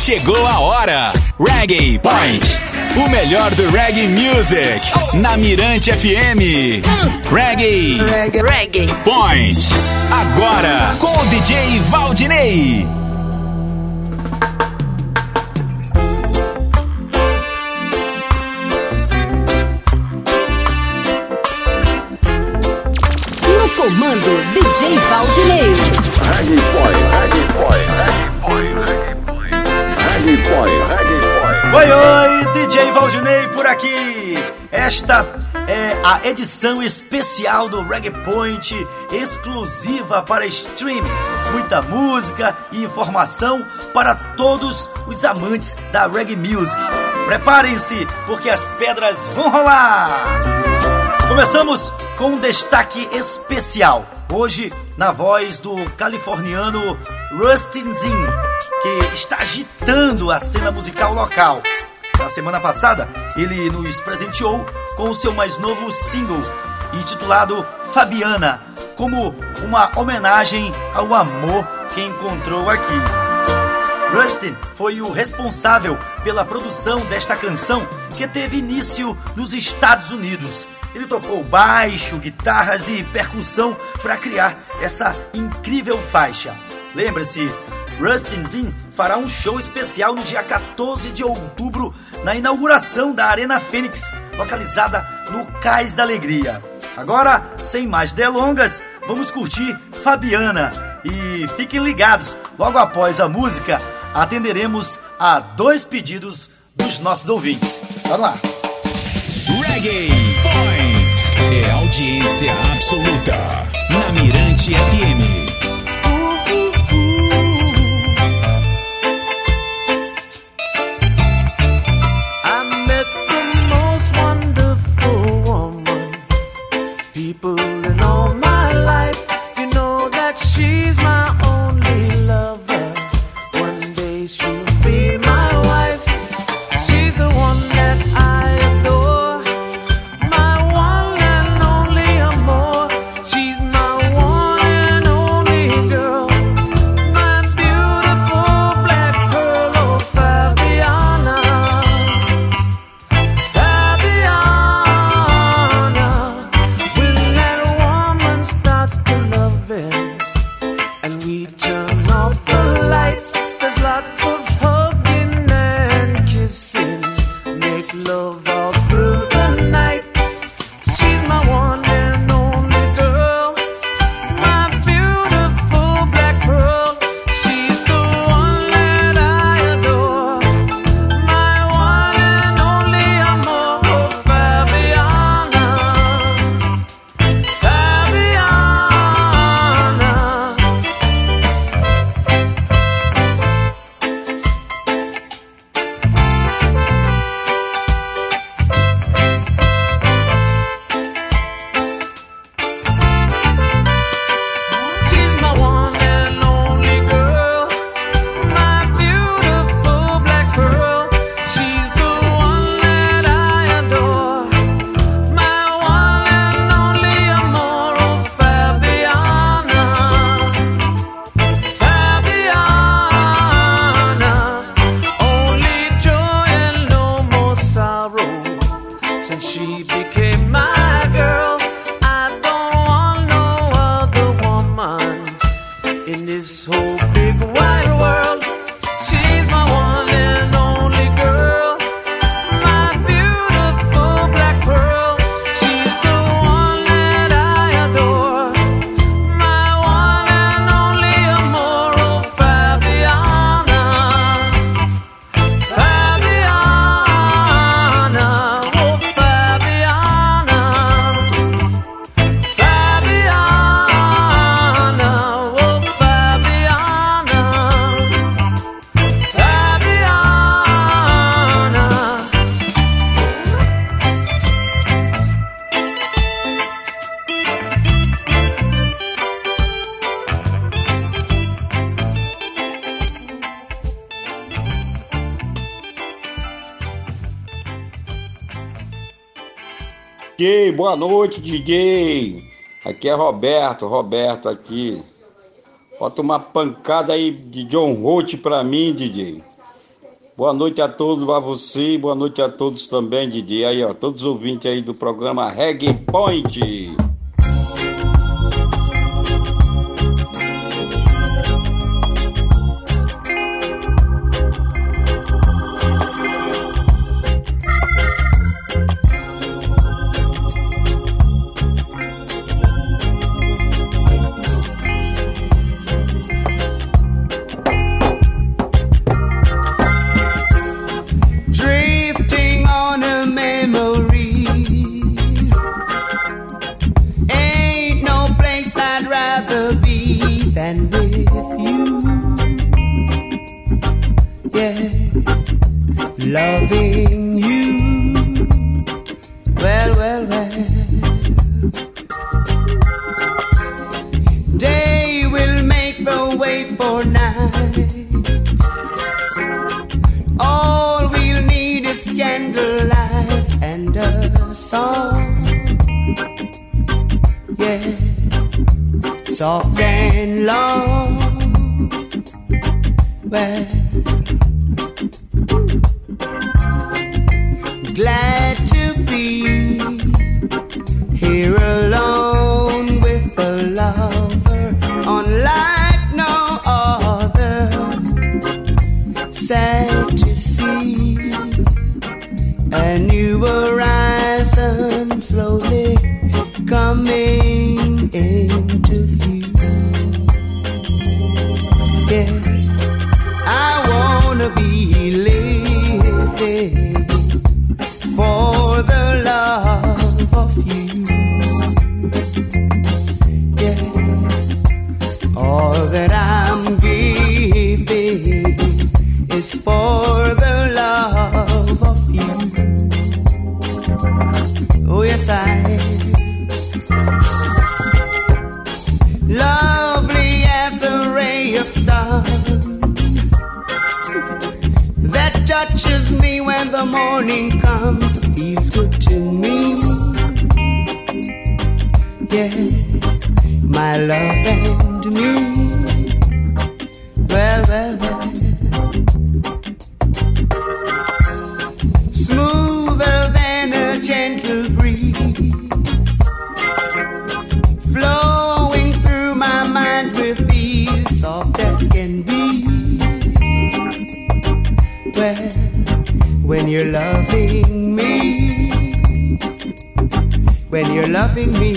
Chegou a hora. Reggae Point. O melhor do reggae music. Na Mirante FM. Reggae. Reggae. Point. Agora com o DJ Valdinei. No comando, DJ Valdinei. Reggae Point, Reggae Point, Reggae Point, Reggae Point, Reggae Point. Oi, oi, DJ Valdinei por aqui. Esta é a edição especial do Reggae Point, exclusiva para streaming. Muita música e informação para todos os amantes da reggae music. Preparem-se, porque as pedras vão rolar. Começamos com um destaque especial. Hoje, na voz do californiano Rustin Zinn, que está agitando a cena musical local. Na semana passada, ele nos presenteou com o seu mais novo single, intitulado Fabiana, como uma homenagem ao amor que encontrou aqui. Rustin foi o responsável pela produção desta canção que teve início nos Estados Unidos. Ele tocou baixo, guitarras e percussão para criar essa incrível faixa. Lembre-se, Rustin Zinn fará um show especial no dia 14 de outubro na inauguração da Arena Fênix, localizada no Cais da Alegria. Agora, sem mais delongas, vamos curtir Fabiana e fiquem ligados, logo após a música, atenderemos a dois pedidos dos nossos ouvintes. Vamos lá! Reggae. É audiência absoluta. Na Mirante FM. DJ, boa noite, DJ. Aqui é Roberto, Roberto aqui. Bota uma pancada aí de John Holt pra mim, DJ. Boa noite a todos, a você, boa noite a todos também, Didi. Aí, ó, todos os ouvintes aí do programa Reggae Point. Than with you. Yeah, loving you. Well. And long. Well, glad to be here alone with a lover unlike no other sad to see a new horizon slowly coming into morning comes, it feels good to me. Yeah, my love loving me,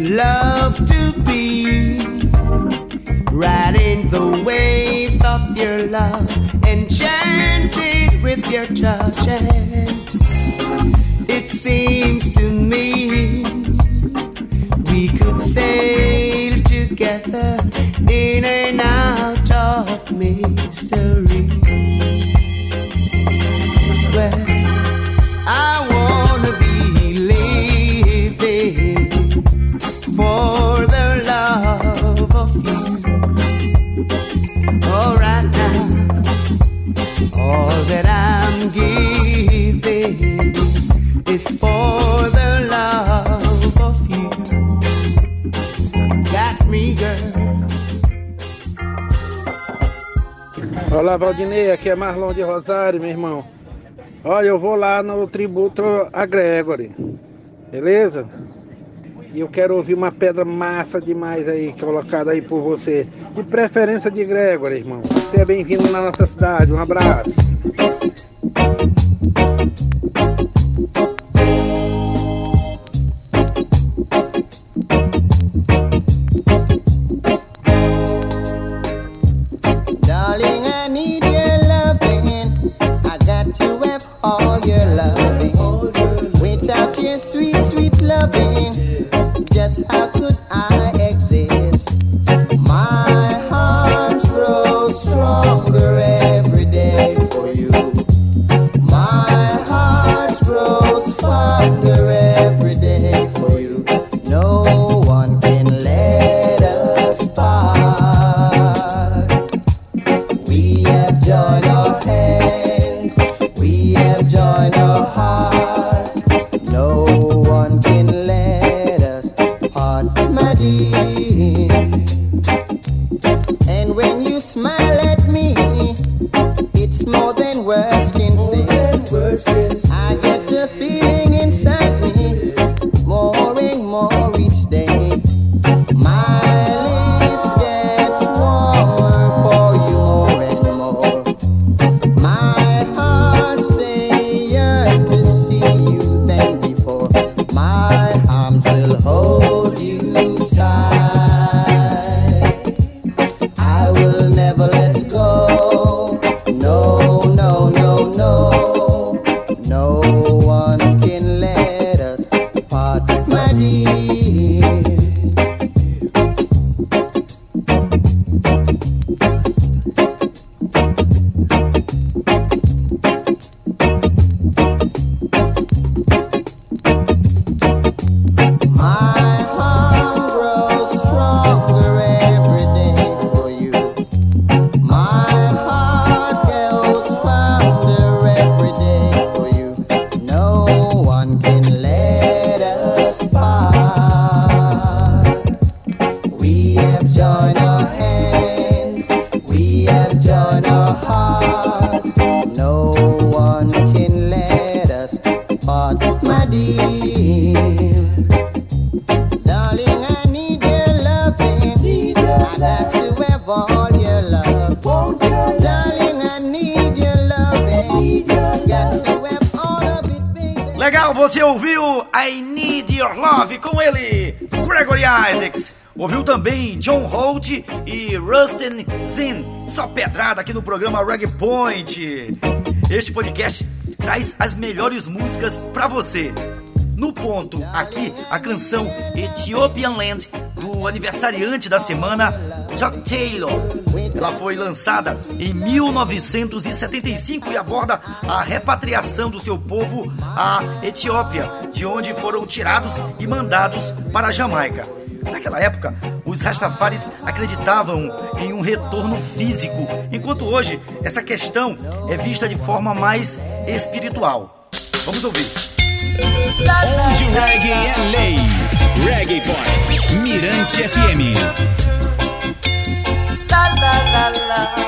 love to be riding the waves of your love, enchanted with your touch, All right now, all that I'm giving is for the love of you. Got me, girl. Olá, Valdinei, aqui é Marlon de Rosário, meu irmão. Olha, eu vou lá no tributo a Gregory, beleza? E eu quero ouvir uma pedra massa demais aí, colocada aí por você. De preferência de Gregory, irmão. Você é bem-vindo na nossa cidade. Um abraço. arms will hold you tight. my dear. Darling, I need your loving. Need your I got to have all your love. Won't. Darling, I need your loving. Need your love. Got to have all of it, baby. Legal, você ouviu I Need Your Love com ele, Gregory Isaacs. Ouviu também John Holt e Rustin Zinn. Só pedrada aqui no programa Reggae Point. Este podcast traz as melhores músicas pra você. No ponto, aqui a canção Ethiopian Land do aniversariante da semana, Chuck Taylor. Ela foi lançada em 1975 e aborda a repatriação do seu povo à Etiópia, de onde foram tirados e mandados para a Jamaica. Naquela época, os Rastafaris acreditavam em um retorno físico, enquanto hoje essa questão é vista de forma mais espiritual. Vamos ouvir. Onde o reggae é lei. Reggae Point. Mirante FM. La la la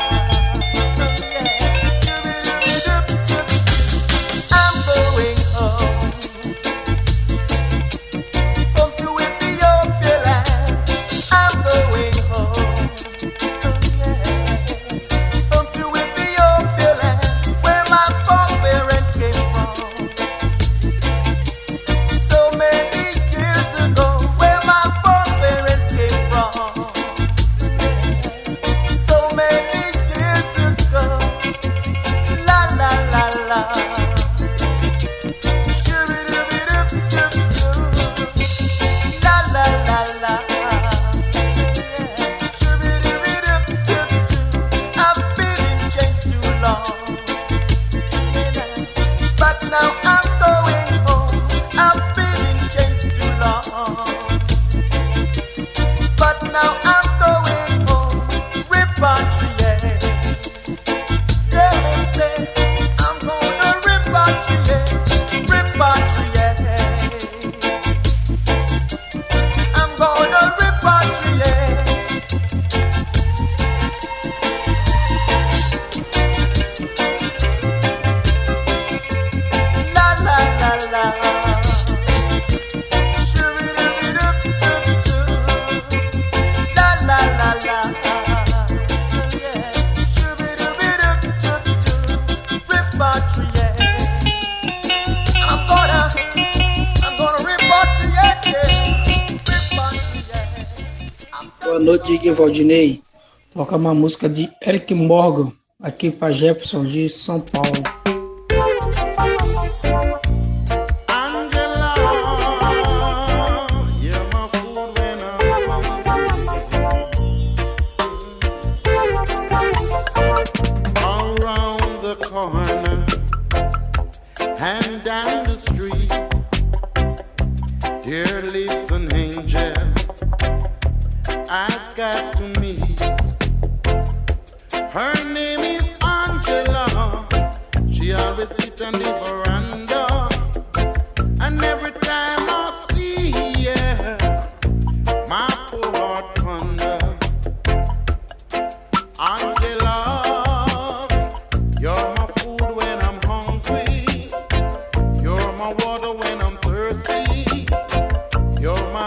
Boa noite, Ig Valdinei. Toca uma música de Eric Morgan, aqui para Jefferson de São Paulo.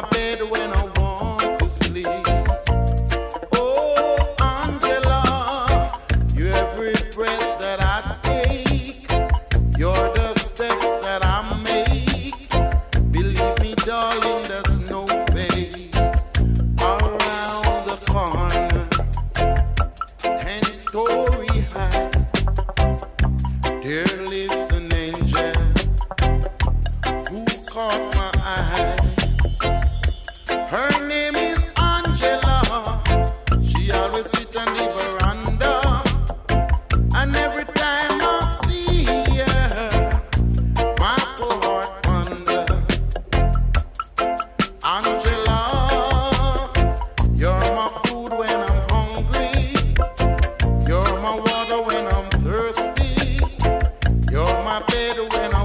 My bed better when I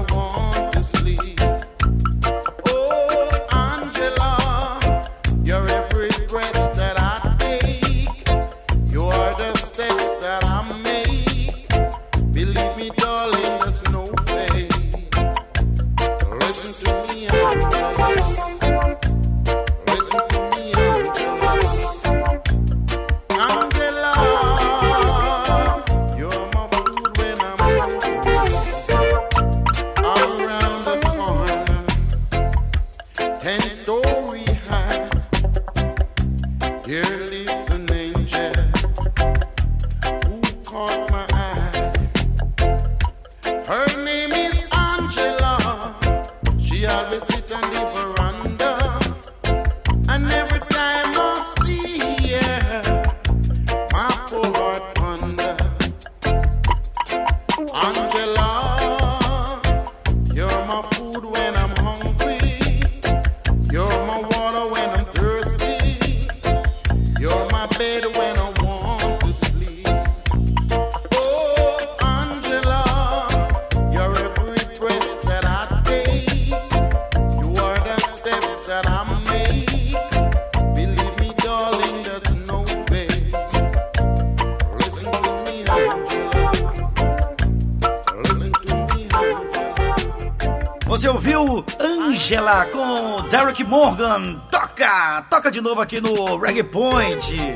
Angela com Derek Morgan? Toca! Toca de novo aqui no Reggae Point.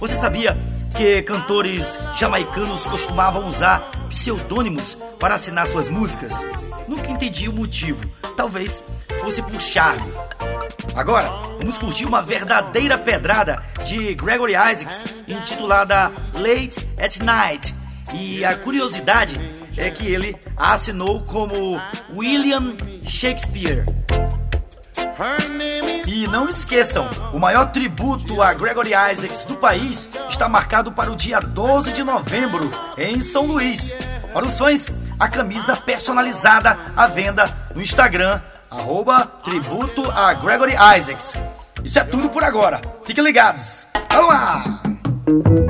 Você sabia que cantores jamaicanos costumavam usar pseudônimos para assinar suas músicas? Nunca entendi o motivo. Talvez fosse por charme. Agora, vamos curtir uma verdadeira pedrada de Gregory Isaacs, intitulada Late at Night. E a curiosidade é que ele assinou como William Shakespeare. E não esqueçam, o maior tributo a Gregory Isaacs do país está marcado para o dia 12 de novembro, em São Luís. Para os fãs, a camisa personalizada à venda no Instagram, arroba tributo a Gregory Isaacs. Isso é tudo por agora. Fiquem ligados. Vamos lá!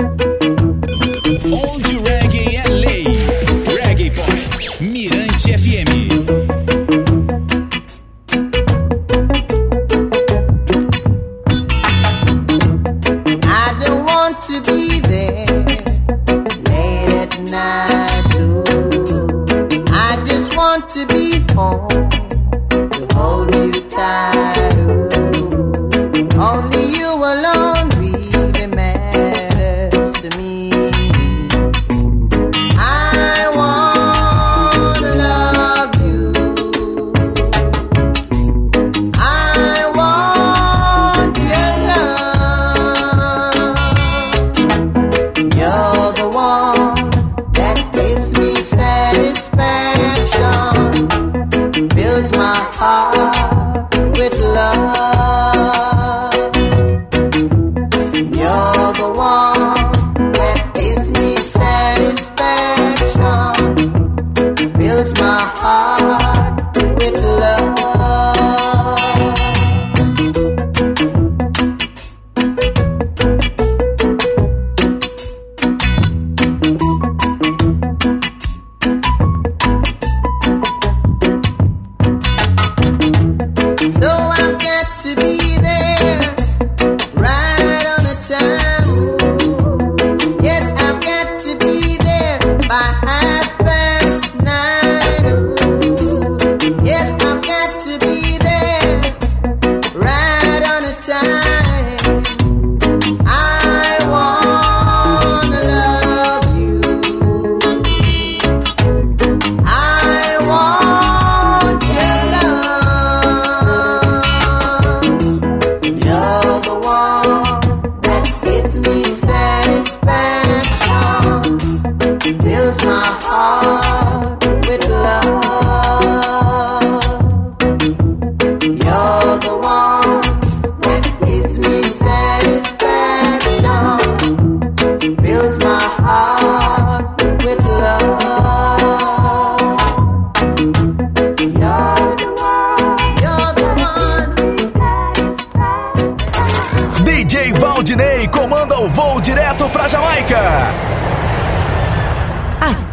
Mariachi FM.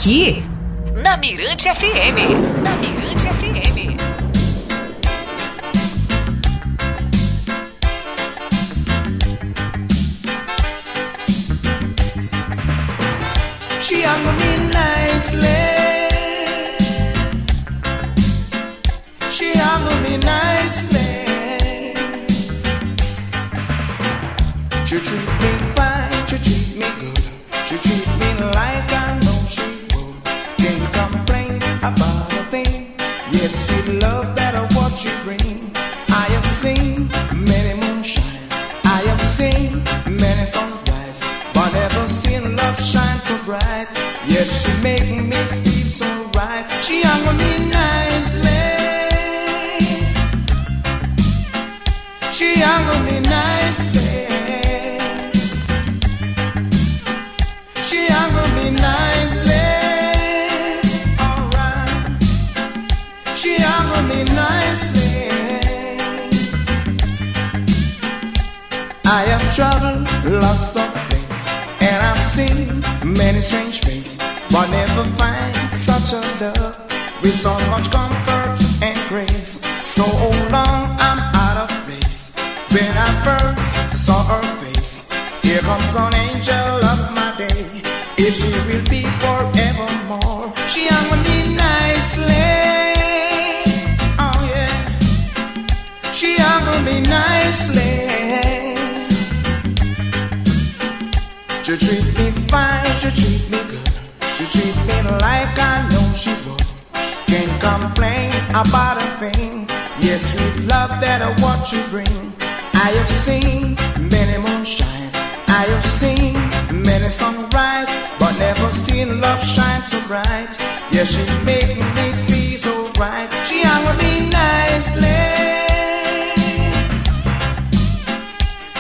Aqui, na Mirante FM. Na Mirante so bright. Yes, she make me feel so right. She hung me nicely. She hung me nicely. She hung me nicely. Alright. She hung me nicely. I have traveled lots of pain seen many strange faces, but never find such a love with so much comfort and grace. So oh, long I'm out of place. When I first saw her face, here comes an angel of my day. If she will be forevermore, she hung on me nicely. Oh yeah, she hung on me nicely. She treat me fine, she treat me good. She treat me like I know she would. Can't complain about a thing. Yes, sweet love that I want you bring. I have seen many moonshine. I have seen many sunrise, but never seen love shine so bright. Yes, she make me feel so right. She hung with me nicely.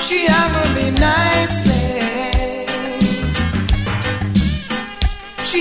She hung with me nicely.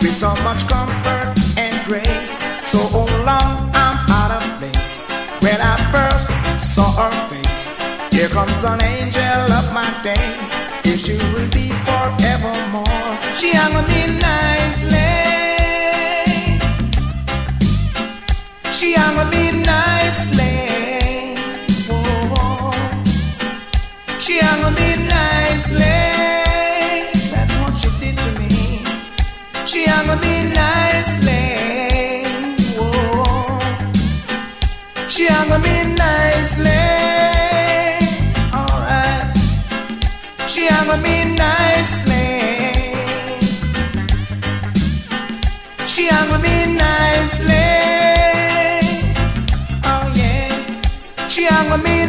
with so much comfort and grace. So oh long I'm out of place. When I first saw her face, here comes an angel of my day. If she will be forevermore, she hung on me nicely. She hung on me nicely. Whoa. She hung on me. She hung on me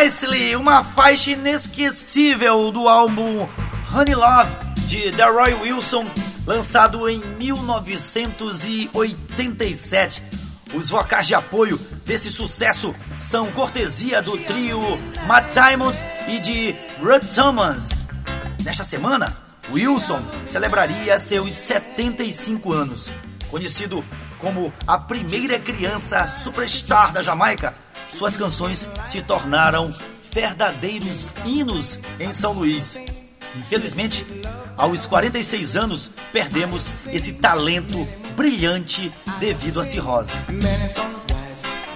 Nicely, uma faixa inesquecível do álbum Honey Love de Roy Wilson, lançado em 1987. Os vocais de apoio desse sucesso são cortesia do trio Matt Diamond e de Rudd Thomas. Nesta semana, Wilson celebraria seus 75 anos. Conhecido como a primeira criança superstar da Jamaica, suas canções se tornaram verdadeiros hinos em São Luís. Infelizmente, aos 46 anos, perdemos esse talento brilhante devido à cirrose.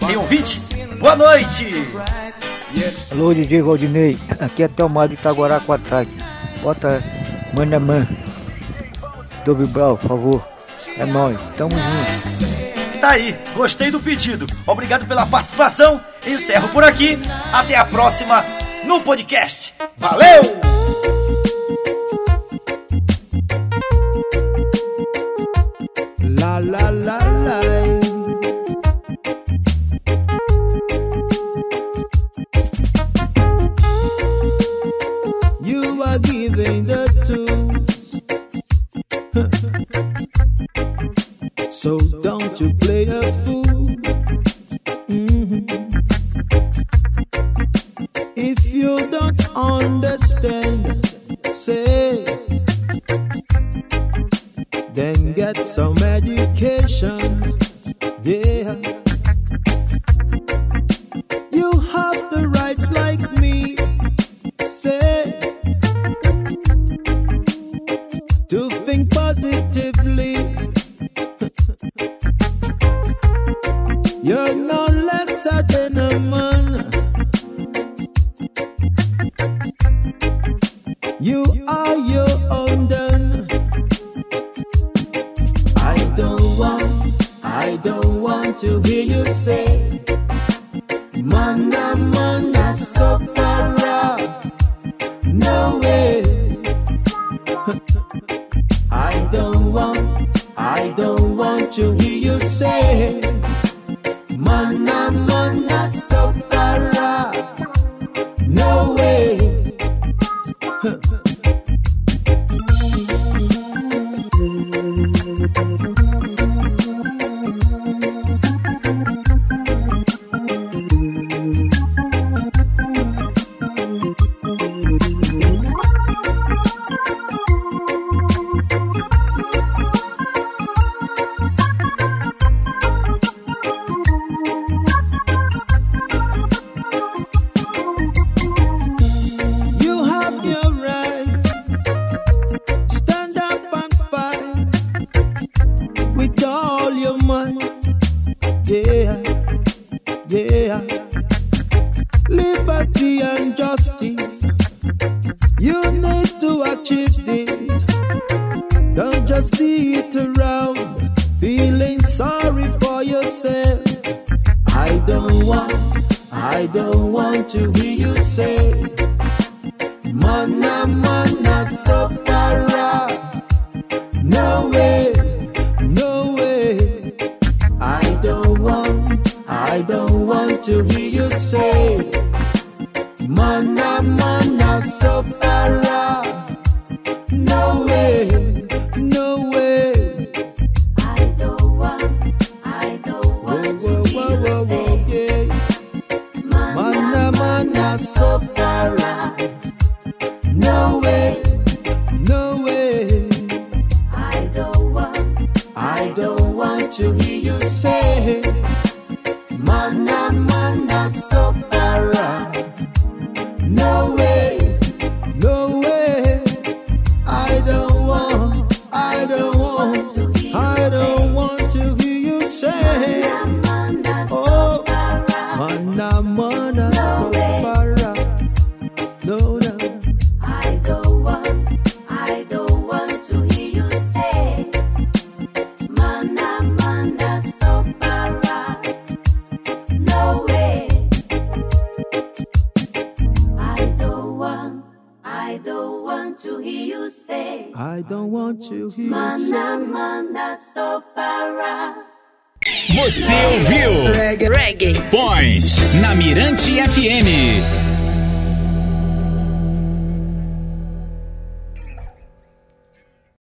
Tem ouvinte? Boa noite! Alô, DJ Valdinei. Aqui é Telmar de Itaguará com ataque. Bota Manaman. Dobre Brau, por favor. É nóis. Tamo junto. Tá aí, gostei do pedido. Obrigado pela participação. Encerro por aqui. Até a próxima no podcast. Valeu! So don't you play yeah. Liberty and justice. You need to achieve this. Don't just see it around, feeling sorry for yourself. I don't want, I don't want to hear you say. Mana mana far. No way, to hear you say. Mana mana so far out. No way, no way. I don't want, I don't want to hear you say. Mana mana so far out. No way, no way. I don't want, I don't want to hear you say,